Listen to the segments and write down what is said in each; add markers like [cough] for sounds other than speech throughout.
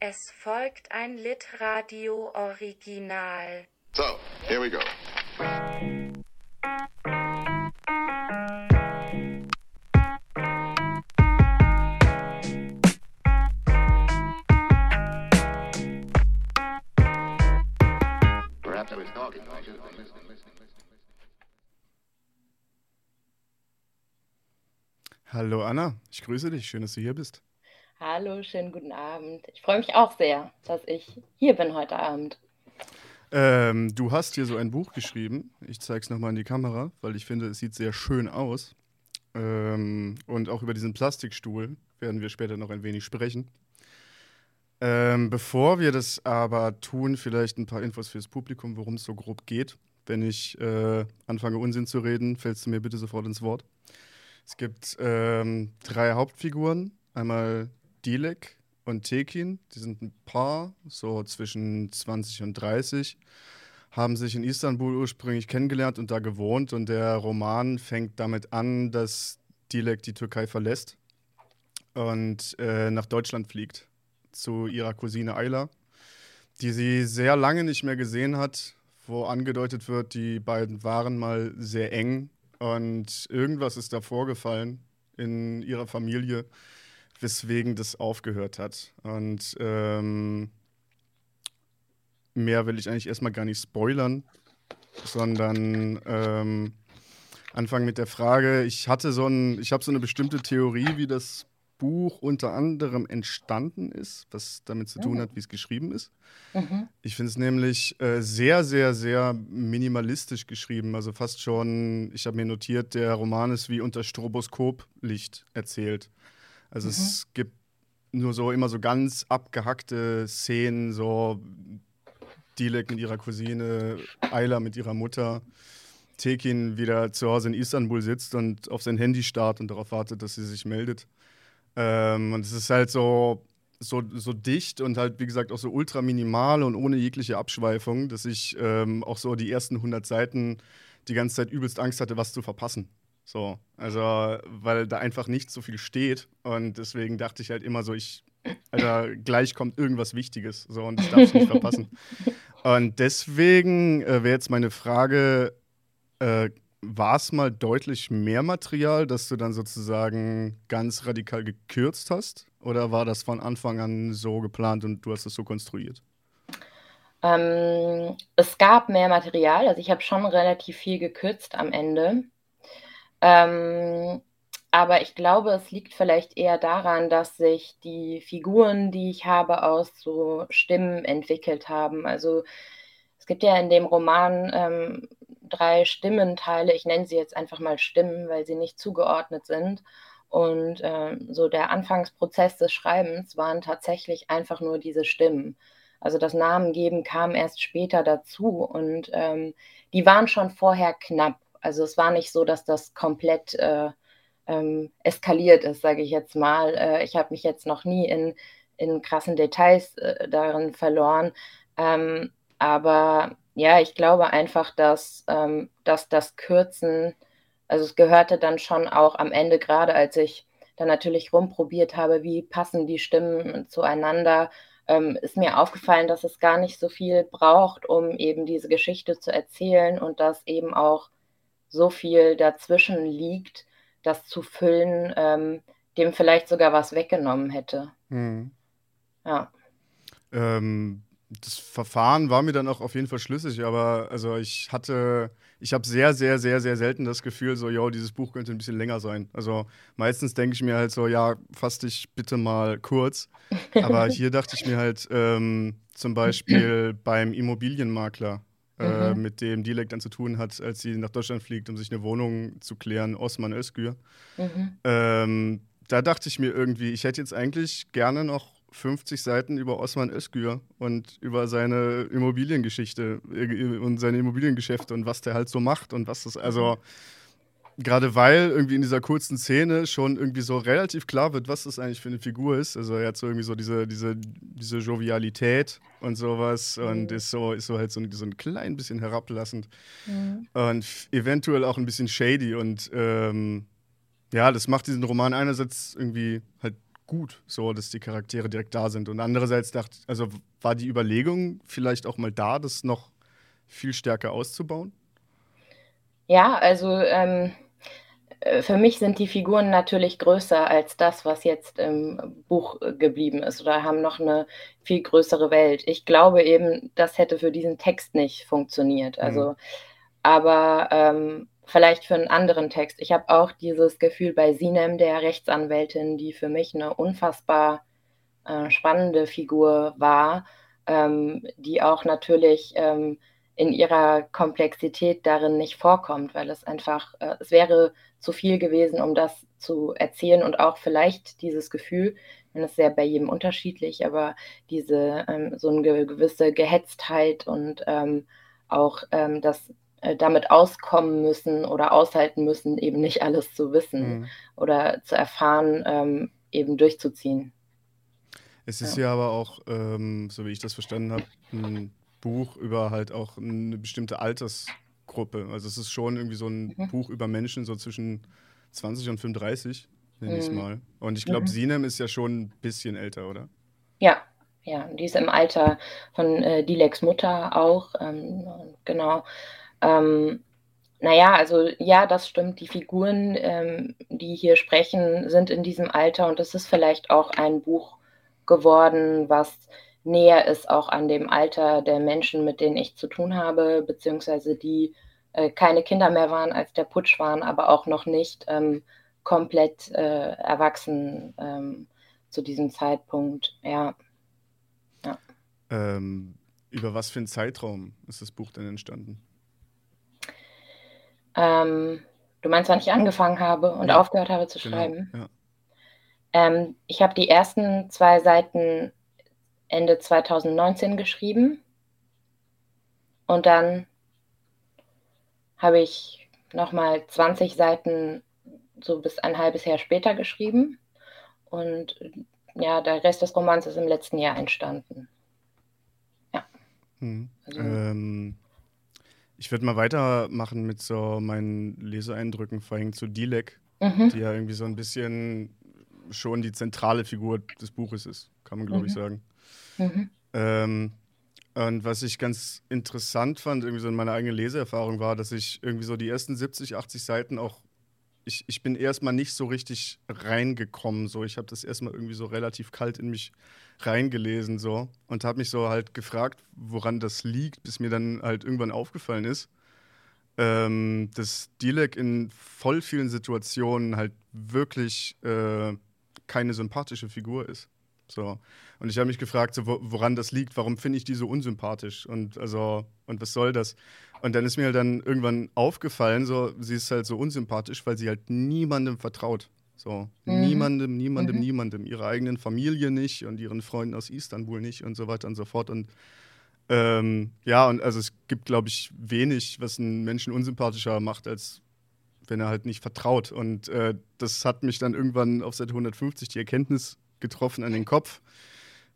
Es folgt ein Litradio-Original. So, here we go. Perhaps I was talking. Hallo Anna, ich grüße dich. Schön, dass du hier bist. Hallo, schönen guten Abend. Ich freue mich auch sehr, dass ich hier bin heute Abend. Ähm, du hast hier so ein Buch geschrieben. Ich zeige es nochmal in die Kamera, weil ich finde, es sieht sehr schön aus. Ähm, und auch über diesen Plastikstuhl werden wir später noch ein wenig sprechen. Ähm, bevor wir das aber tun, vielleicht ein paar Infos fürs Publikum, worum es so grob geht. Wenn ich äh, anfange, Unsinn zu reden, fällst du mir bitte sofort ins Wort. Es gibt ähm, drei Hauptfiguren. Einmal Dilek und Tekin. Die sind ein Paar, so zwischen 20 und 30. Haben sich in Istanbul ursprünglich kennengelernt und da gewohnt. Und der Roman fängt damit an, dass Dilek die Türkei verlässt und äh, nach Deutschland fliegt zu ihrer Cousine Ayla, die sie sehr lange nicht mehr gesehen hat, wo angedeutet wird, die beiden waren mal sehr eng und irgendwas ist da vorgefallen in ihrer Familie, weswegen das aufgehört hat. Und ähm, mehr will ich eigentlich erstmal gar nicht spoilern, sondern ähm, anfangen mit der Frage, ich hatte so ein, ich habe so eine bestimmte Theorie, wie das Buch unter anderem entstanden ist, was damit zu tun hat, wie es geschrieben ist. Mhm. Ich finde es nämlich äh, sehr, sehr, sehr minimalistisch geschrieben. Also fast schon, ich habe mir notiert, der Roman ist wie unter Stroboskoplicht erzählt. Also es gibt nur so immer so ganz abgehackte Szenen, so Dilek mit ihrer Cousine, Ayla mit ihrer Mutter. Tekin wieder zu Hause in Istanbul sitzt und auf sein Handy starrt und darauf wartet, dass sie sich meldet. Ähm, und es ist halt so, so, so dicht und halt, wie gesagt, auch so ultra minimal und ohne jegliche Abschweifung, dass ich ähm, auch so die ersten 100 Seiten die ganze Zeit übelst Angst hatte, was zu verpassen. So, also, weil da einfach nicht so viel steht und deswegen dachte ich halt immer so, ich, Alter, gleich kommt irgendwas Wichtiges, so, und ich darf es nicht [laughs] verpassen. Und deswegen äh, wäre jetzt meine Frage, äh, war es mal deutlich mehr Material, das du dann sozusagen ganz radikal gekürzt hast? Oder war das von Anfang an so geplant und du hast es so konstruiert? Ähm, es gab mehr Material, also ich habe schon relativ viel gekürzt am Ende. Ähm, aber ich glaube, es liegt vielleicht eher daran, dass sich die Figuren, die ich habe, aus so Stimmen entwickelt haben. Also es gibt ja in dem Roman ähm, drei Stimmenteile. Ich nenne sie jetzt einfach mal Stimmen, weil sie nicht zugeordnet sind. Und ähm, so der Anfangsprozess des Schreibens waren tatsächlich einfach nur diese Stimmen. Also das Namengeben kam erst später dazu und ähm, die waren schon vorher knapp. Also es war nicht so, dass das komplett äh, ähm, eskaliert ist, sage ich jetzt mal. Äh, ich habe mich jetzt noch nie in, in krassen Details äh, darin verloren. Ähm, aber ja, ich glaube einfach, dass, ähm, dass das Kürzen, also es gehörte dann schon auch am Ende, gerade als ich dann natürlich rumprobiert habe, wie passen die Stimmen zueinander, ähm, ist mir aufgefallen, dass es gar nicht so viel braucht, um eben diese Geschichte zu erzählen und dass eben auch so viel dazwischen liegt, das zu füllen, ähm, dem vielleicht sogar was weggenommen hätte. Hm. Ja. Ähm, das Verfahren war mir dann auch auf jeden Fall schlüssig, aber also ich hatte, ich habe sehr, sehr, sehr, sehr selten das Gefühl, so, yo, dieses Buch könnte ein bisschen länger sein. Also meistens denke ich mir halt so, ja, fass dich bitte mal kurz. Aber [laughs] hier dachte ich mir halt ähm, zum Beispiel beim Immobilienmakler, äh, Mhm. mit dem Dilek dann zu tun hat, als sie nach Deutschland fliegt, um sich eine Wohnung zu klären, Osman Özgür. Mhm. Ähm, da dachte ich mir irgendwie, ich hätte jetzt eigentlich gerne noch 50 Seiten über Osman Özgür und über seine Immobiliengeschichte äh, und seine Immobiliengeschäfte und was der halt so macht und was das, also gerade weil irgendwie in dieser kurzen Szene schon irgendwie so relativ klar wird, was das eigentlich für eine Figur ist. Also er hat so irgendwie so diese, diese, diese Jovialität und sowas und ist so, ist so halt so ein, so ein klein bisschen herablassend und f- eventuell auch ein bisschen shady und ähm, ja, das macht diesen Roman einerseits irgendwie halt gut, so dass die Charaktere direkt da sind. Und andererseits dachte, also war die Überlegung vielleicht auch mal da, das noch viel stärker auszubauen? Ja, also ähm, äh, für mich sind die Figuren natürlich größer als das, was jetzt im Buch geblieben ist oder haben noch eine viel größere Welt. Ich glaube eben, das hätte für diesen Text nicht funktioniert. Also, mhm. aber ähm, vielleicht für einen anderen Text. Ich habe auch dieses Gefühl bei Sinem, der Rechtsanwältin, die für mich eine unfassbar äh, spannende Figur war, ähm, die auch natürlich ähm, in ihrer Komplexität darin nicht vorkommt, weil es einfach, äh, es wäre zu viel gewesen, um das zu erzählen und auch vielleicht dieses Gefühl, das ist sehr bei jedem unterschiedlich, aber diese ähm, so eine gewisse Gehetztheit und ähm, auch ähm, das äh, damit auskommen müssen oder aushalten müssen, eben nicht alles zu wissen mhm. oder zu erfahren, ähm, eben durchzuziehen. Es ist ja, ja aber auch, ähm, so wie ich das verstanden habe, ein Buch über halt auch eine bestimmte Altersgruppe. Also es ist schon irgendwie so ein mhm. Buch über Menschen so zwischen 20 und 35, nenne ich es mhm. mal. Und ich glaube, mhm. Sinem ist ja schon ein bisschen älter, oder? Ja, ja, die ist im Alter von äh, Dileks Mutter auch, ähm, genau. Ähm, naja, also ja, das stimmt. Die Figuren, ähm, die hier sprechen, sind in diesem Alter und es ist vielleicht auch ein Buch geworden, was näher ist auch an dem Alter der Menschen, mit denen ich zu tun habe, beziehungsweise die äh, keine Kinder mehr waren, als der Putsch waren, aber auch noch nicht ähm, komplett äh, erwachsen ähm, zu diesem Zeitpunkt. Ja. ja. Ähm, über was für einen Zeitraum ist das Buch denn entstanden? Ähm, du meinst, wann ich angefangen habe und ja. aufgehört habe zu genau. schreiben? Ja. Ähm, ich habe die ersten zwei Seiten Ende 2019 geschrieben. Und dann habe ich nochmal 20 Seiten so bis ein halbes Jahr später geschrieben. Und ja, der Rest des Romans ist im letzten Jahr entstanden. Ja. Hm. Also, ähm, ich würde mal weitermachen mit so meinen Leseeindrücken, vorhin zu Dilek, mhm. die ja irgendwie so ein bisschen schon die zentrale Figur des Buches ist, kann man glaube mhm. ich sagen. Mhm. Ähm, und was ich ganz interessant fand, irgendwie so in meiner eigenen Leseerfahrung war, dass ich irgendwie so die ersten 70, 80 Seiten auch, ich, ich bin erstmal nicht so richtig reingekommen. So. Ich habe das erstmal irgendwie so relativ kalt in mich reingelesen so und habe mich so halt gefragt, woran das liegt, bis mir dann halt irgendwann aufgefallen ist, ähm, dass Dilek in voll vielen Situationen halt wirklich äh, keine sympathische Figur ist. So. Und ich habe mich gefragt, so, woran das liegt, warum finde ich die so unsympathisch und also und was soll das? Und dann ist mir halt dann irgendwann aufgefallen, so sie ist halt so unsympathisch, weil sie halt niemandem vertraut. So, mhm. niemandem, niemandem, mhm. niemandem. Ihre eigenen Familie nicht und ihren Freunden aus Istanbul nicht und so weiter und so fort. Und ähm, ja, und also es gibt, glaube ich, wenig, was einen Menschen unsympathischer macht, als wenn er halt nicht vertraut. Und äh, das hat mich dann irgendwann auf Seite 150 die Erkenntnis getroffen an den Kopf,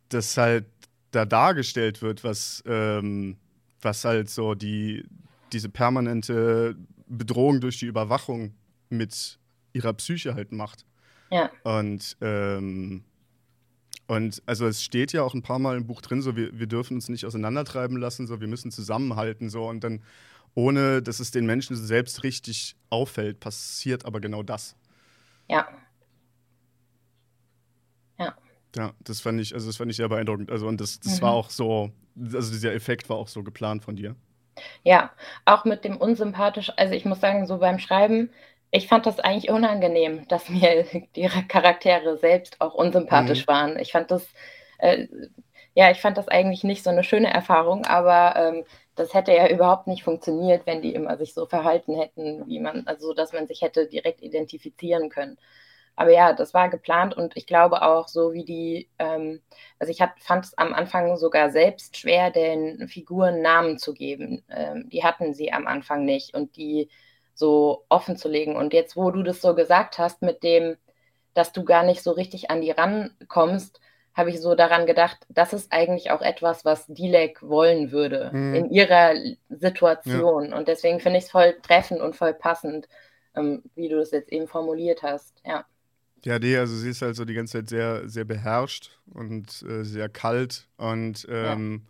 dass halt da dargestellt wird, was, ähm, was halt so die, diese permanente Bedrohung durch die Überwachung mit ihrer Psyche halt macht. Ja. Und, ähm, und also es steht ja auch ein paar Mal im Buch drin, so wir, wir dürfen uns nicht auseinandertreiben lassen, so wir müssen zusammenhalten, so und dann, ohne dass es den Menschen selbst richtig auffällt, passiert aber genau das. Ja. Ja. Das fand ich, also das fand ich sehr beeindruckend. Also und das, das mhm. war auch so, also dieser Effekt war auch so geplant von dir. Ja, auch mit dem unsympathisch, also ich muss sagen, so beim Schreiben, ich fand das eigentlich unangenehm, dass mir [laughs] die Charaktere selbst auch unsympathisch mhm. waren. Ich fand das, äh, ja, ich fand das eigentlich nicht so eine schöne Erfahrung, aber ähm, das hätte ja überhaupt nicht funktioniert, wenn die immer sich so verhalten hätten, wie man, also dass man sich hätte direkt identifizieren können. Aber ja, das war geplant und ich glaube auch so wie die, ähm, also ich hat, fand es am Anfang sogar selbst schwer, den Figuren Namen zu geben. Ähm, die hatten sie am Anfang nicht und die so offen zu legen. Und jetzt, wo du das so gesagt hast, mit dem, dass du gar nicht so richtig an die rankommst, habe ich so daran gedacht, das ist eigentlich auch etwas, was Dilek wollen würde mhm. in ihrer Situation. Ja. Und deswegen finde ich es voll treffend und voll passend, ähm, wie du das jetzt eben formuliert hast. Ja. Ja, nee, also sie ist halt so die ganze Zeit sehr, sehr beherrscht und äh, sehr kalt und, ähm,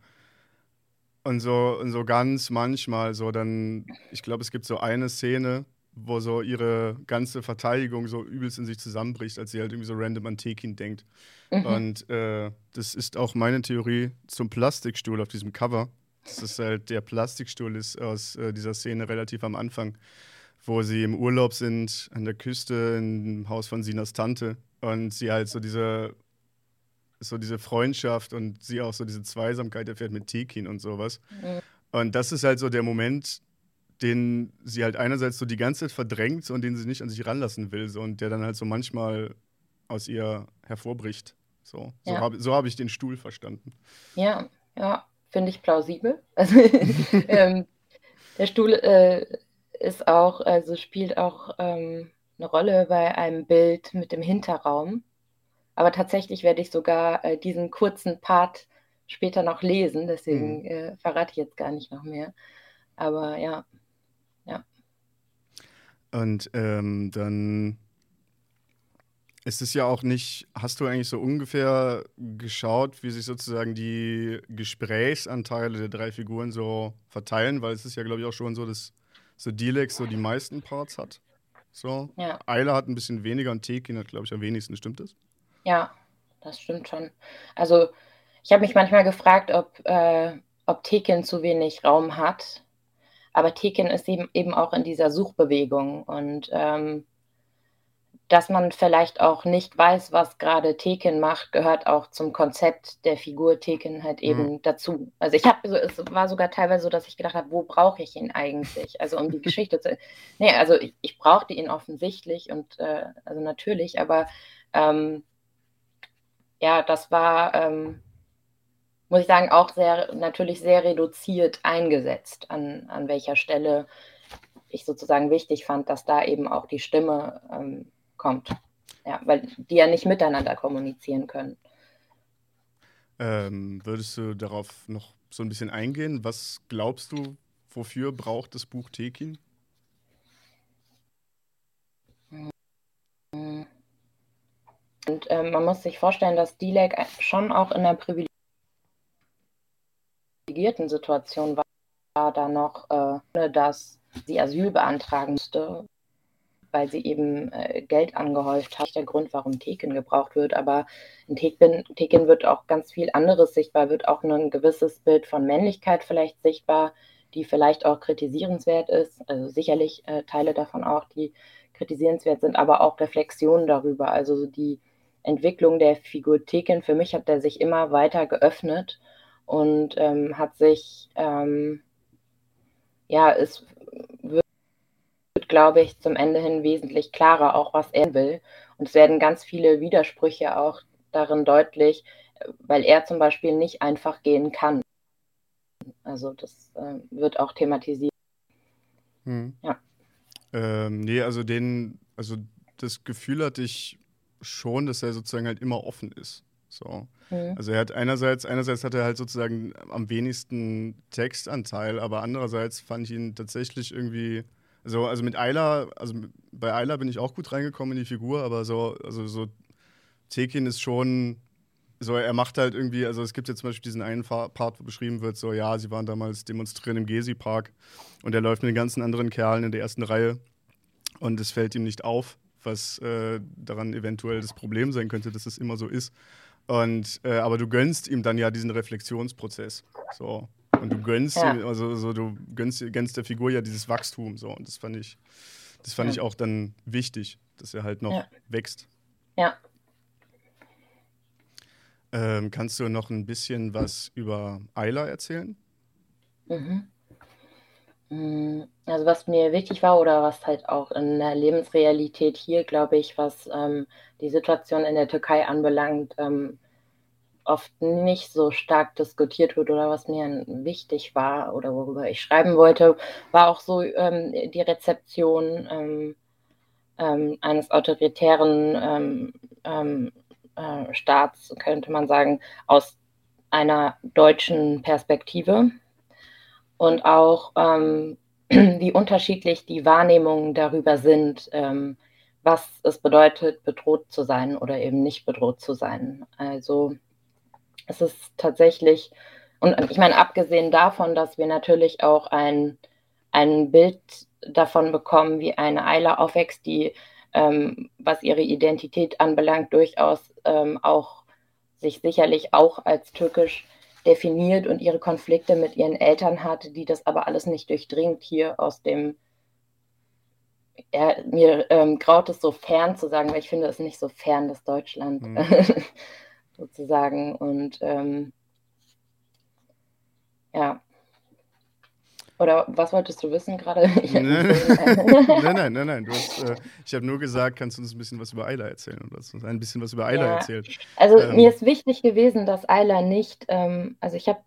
ja. und, so, und so ganz manchmal so dann, ich glaube, es gibt so eine Szene, wo so ihre ganze Verteidigung so übelst in sich zusammenbricht, als sie halt irgendwie so random an Tekin denkt. Mhm. Und äh, das ist auch meine Theorie zum Plastikstuhl auf diesem Cover. Das ist halt der Plastikstuhl ist aus äh, dieser Szene relativ am Anfang wo sie im Urlaub sind an der Küste im Haus von Sinas Tante und sie halt so diese so diese Freundschaft und sie auch so diese Zweisamkeit erfährt mit Tekin und sowas. Mhm. Und das ist halt so der Moment, den sie halt einerseits so die ganze Zeit verdrängt und den sie nicht an sich ranlassen will so, und der dann halt so manchmal aus ihr hervorbricht. So, so ja. habe so hab ich den Stuhl verstanden. Ja, ja, finde ich plausibel. [laughs] Also, [laughs] ähm, der Stuhl äh, ist auch, also spielt auch ähm, eine Rolle bei einem Bild mit dem Hinterraum. Aber tatsächlich werde ich sogar äh, diesen kurzen Part später noch lesen, deswegen mhm. äh, verrate ich jetzt gar nicht noch mehr. Aber ja, ja. Und ähm, dann ist es ja auch nicht, hast du eigentlich so ungefähr geschaut, wie sich sozusagen die Gesprächsanteile der drei Figuren so verteilen? Weil es ist ja, glaube ich, auch schon so, dass so Dilex so die meisten Parts hat. So. Ja. Ayla hat ein bisschen weniger und Tekin hat, glaube ich, am wenigsten. Stimmt das? Ja, das stimmt schon. Also, ich habe mich manchmal gefragt, ob, äh, ob Tekin zu wenig Raum hat. Aber Tekin ist eben, eben auch in dieser Suchbewegung und ähm, dass man vielleicht auch nicht weiß, was gerade Tekin macht, gehört auch zum Konzept der Figur Tekin halt eben mhm. dazu. Also ich habe so, es war sogar teilweise so, dass ich gedacht habe, wo brauche ich ihn eigentlich? Also um die [laughs] Geschichte zu. Nee, also ich, ich brauchte ihn offensichtlich und äh, also natürlich, aber ähm, ja, das war, ähm, muss ich sagen, auch sehr natürlich sehr reduziert eingesetzt, an, an welcher Stelle ich sozusagen wichtig fand, dass da eben auch die Stimme ähm, kommt. Ja, weil die ja nicht miteinander kommunizieren können. Ähm, würdest du darauf noch so ein bisschen eingehen? Was glaubst du, wofür braucht das Buch Tekin? Und äh, man muss sich vorstellen, dass Dilek schon auch in einer privilegierten Situation war, da noch, äh, dass sie Asyl beantragen musste, weil sie eben äh, Geld angehäuft hat. Der Grund, warum Tekin gebraucht wird. Aber in Tekin, Tekin wird auch ganz viel anderes sichtbar, wird auch ein gewisses Bild von Männlichkeit vielleicht sichtbar, die vielleicht auch kritisierenswert ist. Also sicherlich äh, Teile davon auch, die kritisierenswert sind, aber auch Reflexionen darüber. Also die Entwicklung der Figur Tekin, für mich hat er sich immer weiter geöffnet und ähm, hat sich, ähm, ja, ist glaube ich, zum Ende hin wesentlich klarer, auch was er will. Und es werden ganz viele Widersprüche auch darin deutlich, weil er zum Beispiel nicht einfach gehen kann. Also das äh, wird auch thematisiert. Hm. Ja. Ähm, nee, also den, also das Gefühl hatte ich schon, dass er sozusagen halt immer offen ist. So. Mhm. Also er hat einerseits, einerseits hat er halt sozusagen am wenigsten Textanteil, aber andererseits fand ich ihn tatsächlich irgendwie so, also mit Ayla, also bei Ayla bin ich auch gut reingekommen in die Figur, aber so, also so Tekin ist schon, so er macht halt irgendwie, also es gibt jetzt zum Beispiel diesen einen Part, wo beschrieben wird, so ja, sie waren damals demonstrieren im Gezi-Park und er läuft mit den ganzen anderen Kerlen in der ersten Reihe und es fällt ihm nicht auf, was äh, daran eventuell das Problem sein könnte, dass es immer so ist. Und, äh, aber du gönnst ihm dann ja diesen Reflexionsprozess. So. Und du gönnst, ja. also so, du gönnst, gönnst der Figur ja dieses Wachstum. So. Und das fand ich, das fand ja. ich auch dann wichtig, dass er halt noch ja. wächst. Ja. Ähm, kannst du noch ein bisschen was über Ayla erzählen? Mhm. Mm, also was mir wichtig war oder was halt auch in der Lebensrealität hier, glaube ich, was ähm, die Situation in der Türkei anbelangt, ähm, oft nicht so stark diskutiert wird oder was mir wichtig war oder worüber ich schreiben wollte, war auch so ähm, die Rezeption ähm, ähm, eines autoritären ähm, ähm, äh, Staats, könnte man sagen, aus einer deutschen Perspektive und auch ähm, [clears throat] wie unterschiedlich die Wahrnehmungen darüber sind, was es bedeutet, bedroht zu sein oder eben nicht bedroht zu sein. Also es ist tatsächlich, und ich meine, abgesehen davon, dass wir natürlich auch ein, ein Bild davon bekommen, wie eine Eile aufwächst, die, ähm, was ihre Identität anbelangt, durchaus ähm, auch sich sicherlich auch als türkisch definiert und ihre Konflikte mit ihren Eltern hatte, die das aber alles nicht durchdringt hier aus dem ja, mir ähm, graut es so fern zu sagen, weil ich finde es nicht so fern, das Deutschland mhm. [laughs] sozusagen. Und ähm, ja. Oder was wolltest du wissen gerade? [laughs] [laughs] [laughs] nein, nein, nein, nein. Hast, äh, ich habe nur gesagt, kannst du uns ein bisschen was über Ayla erzählen? Oder hast ein bisschen was über Ayla ja. erzählt? Also ähm, mir ist wichtig gewesen, dass Ayla nicht, ähm, also ich habe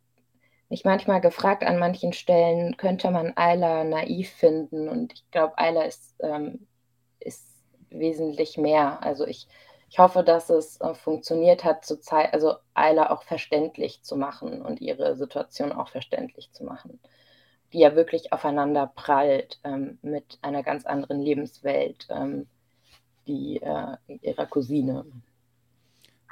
mich manchmal gefragt an manchen Stellen, könnte man Ayla naiv finden? Und ich glaube, Ayla ist, ähm, ist wesentlich mehr. Also ich, ich hoffe, dass es äh, funktioniert hat, zu Zeit, also Ayla auch verständlich zu machen und ihre Situation auch verständlich zu machen, die ja wirklich aufeinander prallt ähm, mit einer ganz anderen Lebenswelt, ähm, die äh, ihrer Cousine.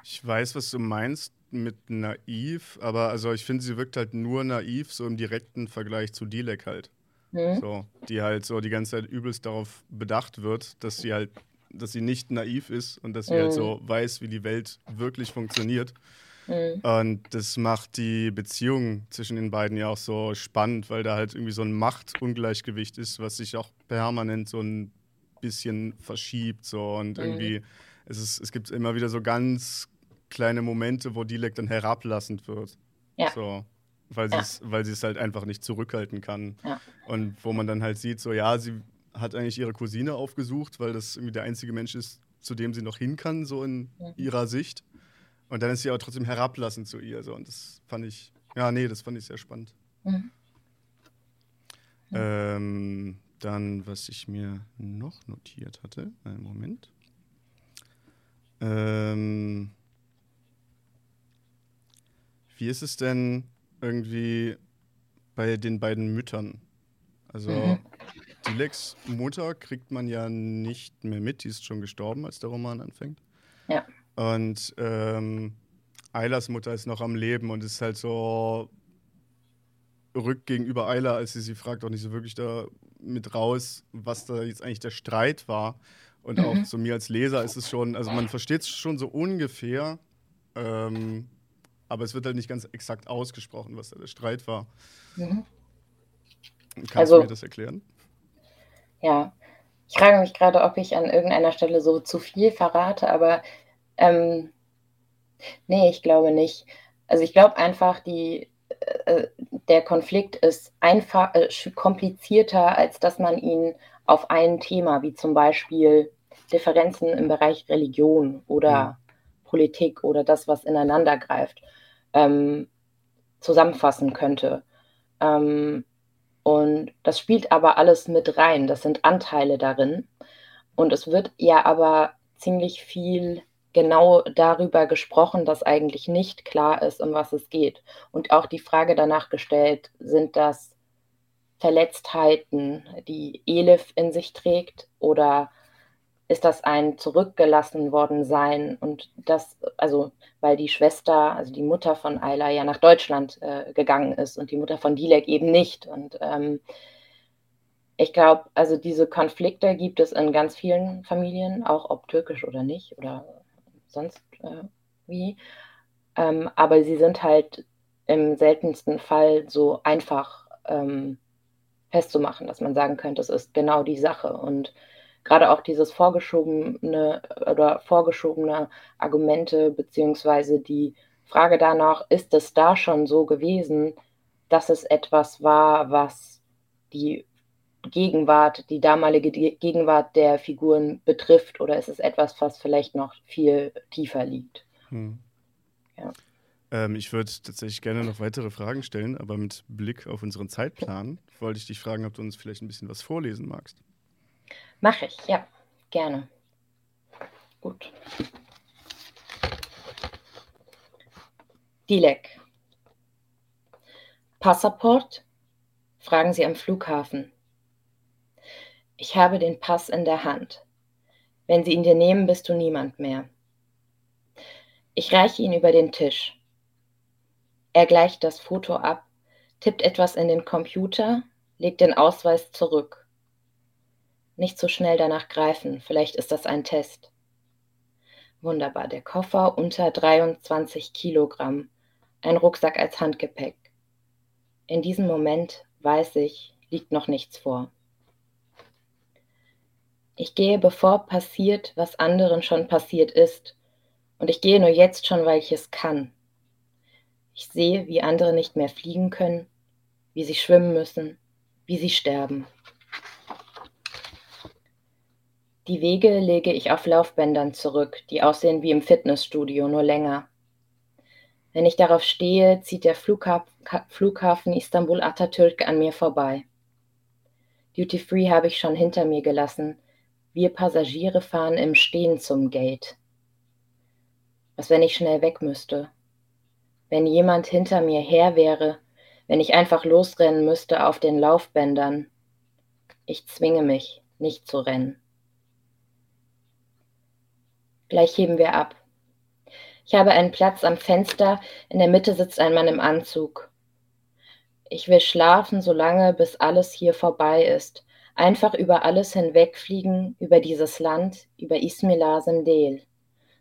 Ich weiß, was du meinst mit naiv, aber also ich finde, sie wirkt halt nur naiv, so im direkten Vergleich zu Dilek halt. Mhm. So, die halt so die ganze Zeit übelst darauf bedacht wird, dass sie halt, dass sie nicht naiv ist und dass sie halt mhm. halt so weiß, wie die Welt wirklich funktioniert. Mhm. Und das macht die Beziehung zwischen den beiden ja auch so spannend, weil da halt irgendwie so ein Machtungleichgewicht ist, was sich auch permanent so ein bisschen verschiebt. So und mhm. irgendwie, es, ist, es gibt immer wieder so ganz kleine Momente, wo Dilek dann herablassend wird. Ja. So, weil ja. sie es halt einfach nicht zurückhalten kann. Ja. Und wo man dann halt sieht, so ja, sie hat eigentlich ihre Cousine aufgesucht, weil das irgendwie der einzige Mensch ist, zu dem sie noch hin kann, so in mhm. ihrer Sicht. Und dann ist sie aber trotzdem herablassend zu ihr. So. Und das fand ich, ja, nee, das fand ich sehr spannend. Mhm. Ähm, dann, was ich mir noch notiert hatte, einen Moment. Ähm, wie ist es denn irgendwie bei den beiden Müttern? Also mhm. Dileks Mutter kriegt man ja nicht mehr mit, die ist schon gestorben, als der Roman anfängt. Ja. Und ähm, Eilas Mutter ist noch am Leben und ist halt so rückt gegenüber Ayla, als sie sie fragt, auch nicht so wirklich da mit raus, was da jetzt eigentlich der Streit war. Und mhm. auch so mir als Leser ist es schon, also man versteht es schon so ungefähr, ähm, aber es wird halt nicht ganz exakt ausgesprochen, was da der Streit war. Mhm. Kannst also, du mir das erklären? Ja, ich frage mich gerade, ob ich an irgendeiner Stelle so zu viel verrate, aber ähm, nee, ich glaube nicht. Also ich glaube einfach, die, äh, der Konflikt ist einfach äh, komplizierter, als dass man ihn auf ein Thema, wie zum Beispiel Differenzen im Bereich Religion oder mhm. Politik oder das, was ineinander greift, ähm, zusammenfassen könnte. Ähm, und das spielt aber alles mit rein. Das sind Anteile darin. Und es wird ja aber ziemlich viel genau darüber gesprochen, dass eigentlich nicht klar ist, um was es geht. Und auch die Frage danach gestellt, sind das Verletztheiten, die Elif in sich trägt oder ist das ein zurückgelassen worden sein und das, also weil die Schwester, also die Mutter von Ayla ja nach Deutschland äh, gegangen ist und die Mutter von Dilek eben nicht. Und ähm, ich glaube, also diese Konflikte gibt es in ganz vielen Familien, auch ob türkisch oder nicht oder sonst äh, wie. Ähm, aber sie sind halt im seltensten Fall so einfach ähm, festzumachen, dass man sagen könnte, es ist genau die Sache. Und gerade auch dieses vorgeschobene oder vorgeschobene Argumente beziehungsweise die Frage danach, ist es da schon so gewesen, dass es etwas war, was die Gegenwart, die damalige Gegenwart der Figuren betrifft, oder ist es etwas, was vielleicht noch viel tiefer liegt? Hm. Ja. Ähm, ich würde tatsächlich gerne noch weitere Fragen stellen, aber mit Blick auf unseren Zeitplan wollte ich dich fragen, ob du uns vielleicht ein bisschen was vorlesen magst. Mache ich, ja, gerne. Gut. Dilek. Passaport? Fragen Sie am Flughafen. Ich habe den Pass in der Hand. Wenn sie ihn dir nehmen, bist du niemand mehr. Ich reiche ihn über den Tisch. Er gleicht das Foto ab, tippt etwas in den Computer, legt den Ausweis zurück. Nicht so schnell danach greifen, vielleicht ist das ein Test. Wunderbar, der Koffer unter 23 Kilogramm, ein Rucksack als Handgepäck. In diesem Moment, weiß ich, liegt noch nichts vor. Ich gehe, bevor passiert, was anderen schon passiert ist, und ich gehe nur jetzt schon, weil ich es kann. Ich sehe, wie andere nicht mehr fliegen können, wie sie schwimmen müssen, wie sie sterben. Die Wege lege ich auf Laufbändern zurück, die aussehen wie im Fitnessstudio, nur länger. Wenn ich darauf stehe, zieht der Flughaf Flughafen Istanbul Atatürk an mir vorbei. Duty Free habe ich schon hinter mir gelassen. Wir Passagiere fahren im Stehen zum Gate. Was, wenn ich schnell weg müsste? Wenn jemand hinter mir her wäre, wenn ich einfach losrennen müsste auf den Laufbändern. Ich zwinge mich, nicht zu rennen. Gleich heben wir ab. Ich habe einen Platz am Fenster, in der Mitte sitzt ein Mann im Anzug. Ich will schlafen, solange bis alles hier vorbei ist. Einfach über alles hinwegfliegen, über dieses Land, über Ismila Sendel.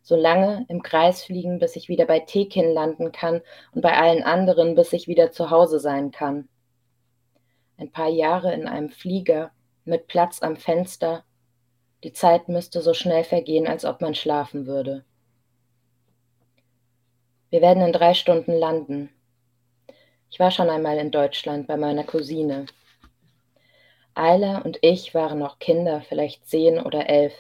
So lange im Kreis fliegen, bis ich wieder bei Tekin landen kann und bei allen anderen, bis ich wieder zu Hause sein kann. Ein paar Jahre in einem Flieger, mit Platz am Fenster. Die Zeit müsste so schnell vergehen, als ob man schlafen würde. Wir werden in drei Stunden landen. Ich war schon einmal in Deutschland bei meiner Cousine. Ayla und ich waren noch Kinder, vielleicht zehn oder elf.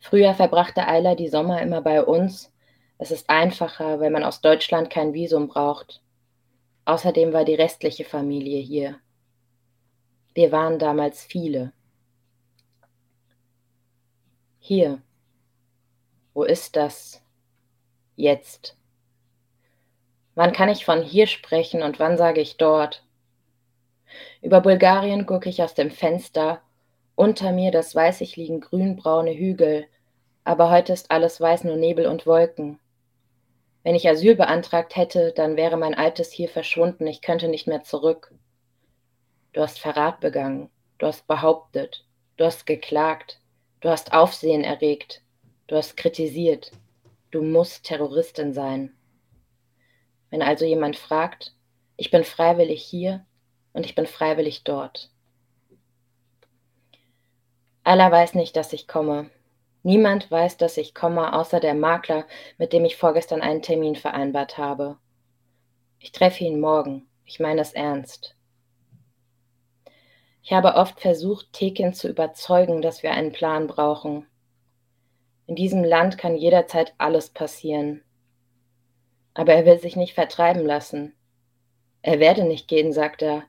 Früher verbrachte Ayla die Sommer immer bei uns. Es ist einfacher, weil man aus Deutschland kein Visum braucht. Außerdem war die restliche Familie hier. Wir waren damals viele. Hier. Wo ist das? jetzt. Wann kann ich von hier sprechen und wann sage ich dort? Über Bulgarien gucke ich aus dem Fenster. Unter mir, das weiß ich, liegen grünbraune Hügel. Aber heute ist alles weiß, nur Nebel und Wolken. Wenn ich Asyl beantragt hätte, dann wäre mein altes hier verschwunden. Ich könnte nicht mehr zurück. Du hast Verrat begangen. Du hast behauptet. Du hast geklagt. Du hast Aufsehen erregt. Du hast kritisiert. Du musst Terroristin sein. Wenn also jemand fragt, ich bin freiwillig hier und ich bin freiwillig dort. Allah weiß nicht, dass ich komme. Niemand weiß, dass ich komme, außer der Makler, mit dem ich vorgestern einen Termin vereinbart habe. Ich treffe ihn morgen. Ich meine es ernst. Ich habe oft versucht, Tekin zu überzeugen, dass wir einen Plan brauchen. In diesem Land kann jederzeit alles passieren. Aber er will sich nicht vertreiben lassen. Er werde nicht gehen, sagt er.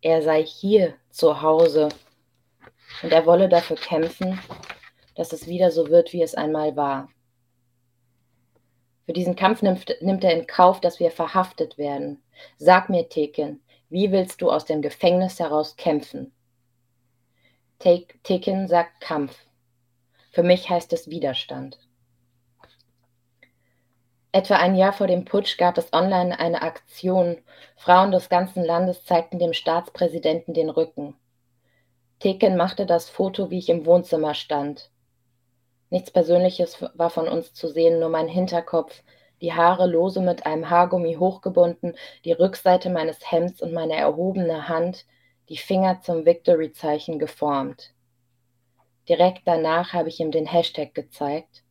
Er sei hier zu Hause. Und er wolle dafür kämpfen, dass es wieder so wird, wie es einmal war. Für diesen Kampf nimmt, nimmt er in Kauf, dass wir verhaftet werden. Sag mir, Tekin, wie willst du aus dem Gefängnis heraus kämpfen? Tekin sagt Kampf. Für mich heißt es Widerstand. Etwa ein Jahr vor dem Putsch gab es online eine Aktion. Frauen des ganzen Landes zeigten dem Staatspräsidenten den Rücken. Teken machte das Foto, wie ich im Wohnzimmer stand. Nichts Persönliches war von uns zu sehen, nur mein Hinterkopf, die Haare lose mit einem Haargummi hochgebunden, die Rückseite meines Hemds und meine erhobene Hand, die Finger zum Victory-Zeichen geformt. Direkt danach habe ich ihm den Hashtag gezeigt.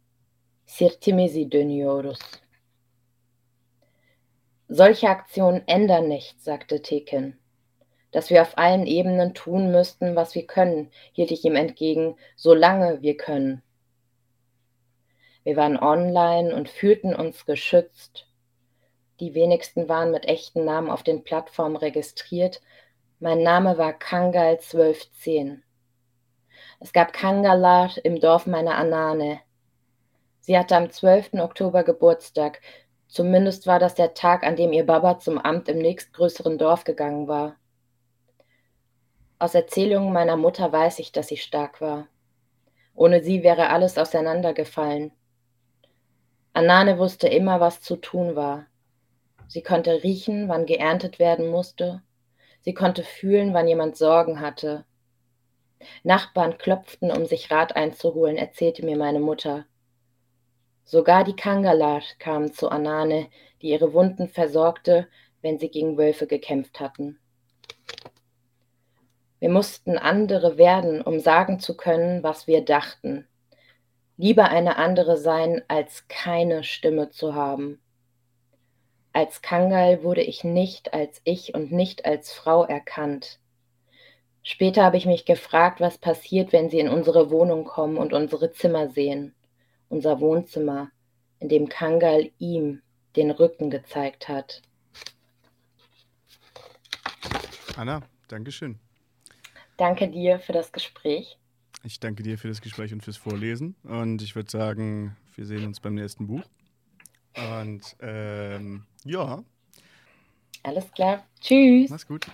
Sirtimisi dönüyoruz. Solche Aktionen ändern nichts, sagte Tekin. Dass wir auf allen Ebenen tun müssten, was wir können, hielt ich ihm entgegen, solange wir können. Wir waren online und fühlten uns geschützt. Die wenigsten waren mit echten Namen auf den Plattformen registriert. Mein Name war Kangal 1210. Es gab Kangalar im Dorf meiner Anane. Sie hatte am 12. Oktober Geburtstag. Zumindest war das der Tag, an dem ihr Baba zum Amt im nächstgrößeren Dorf gegangen war. Aus Erzählungen meiner Mutter weiß ich, dass sie stark war. Ohne sie wäre alles auseinandergefallen. Anane wusste immer, was zu tun war. Sie konnte riechen, wann geerntet werden musste. Sie konnte fühlen, wann jemand Sorgen hatte. Nachbarn klopften, um sich Rat einzuholen, erzählte mir meine Mutter. Sogar die Kangalar kamen zu Anane, die ihre Wunden versorgte, wenn sie gegen Wölfe gekämpft hatten. Wir mussten andere werden, um sagen zu können, was wir dachten. Lieber eine andere sein, als keine Stimme zu haben. Als Kangal wurde ich nicht als ich und nicht als Frau erkannt. Später habe ich mich gefragt, was passiert, wenn sie in unsere Wohnung kommen und unsere Zimmer sehen. Unser Wohnzimmer, in dem Kangal ihm den Rücken gezeigt hat. Anna, Dankeschön. Danke dir für das Gespräch. Ich danke dir für das Gespräch und fürs Vorlesen. Und ich würde sagen, wir sehen uns beim nächsten Buch. Und ähm, ja. Alles klar. Tschüss. Mach's gut.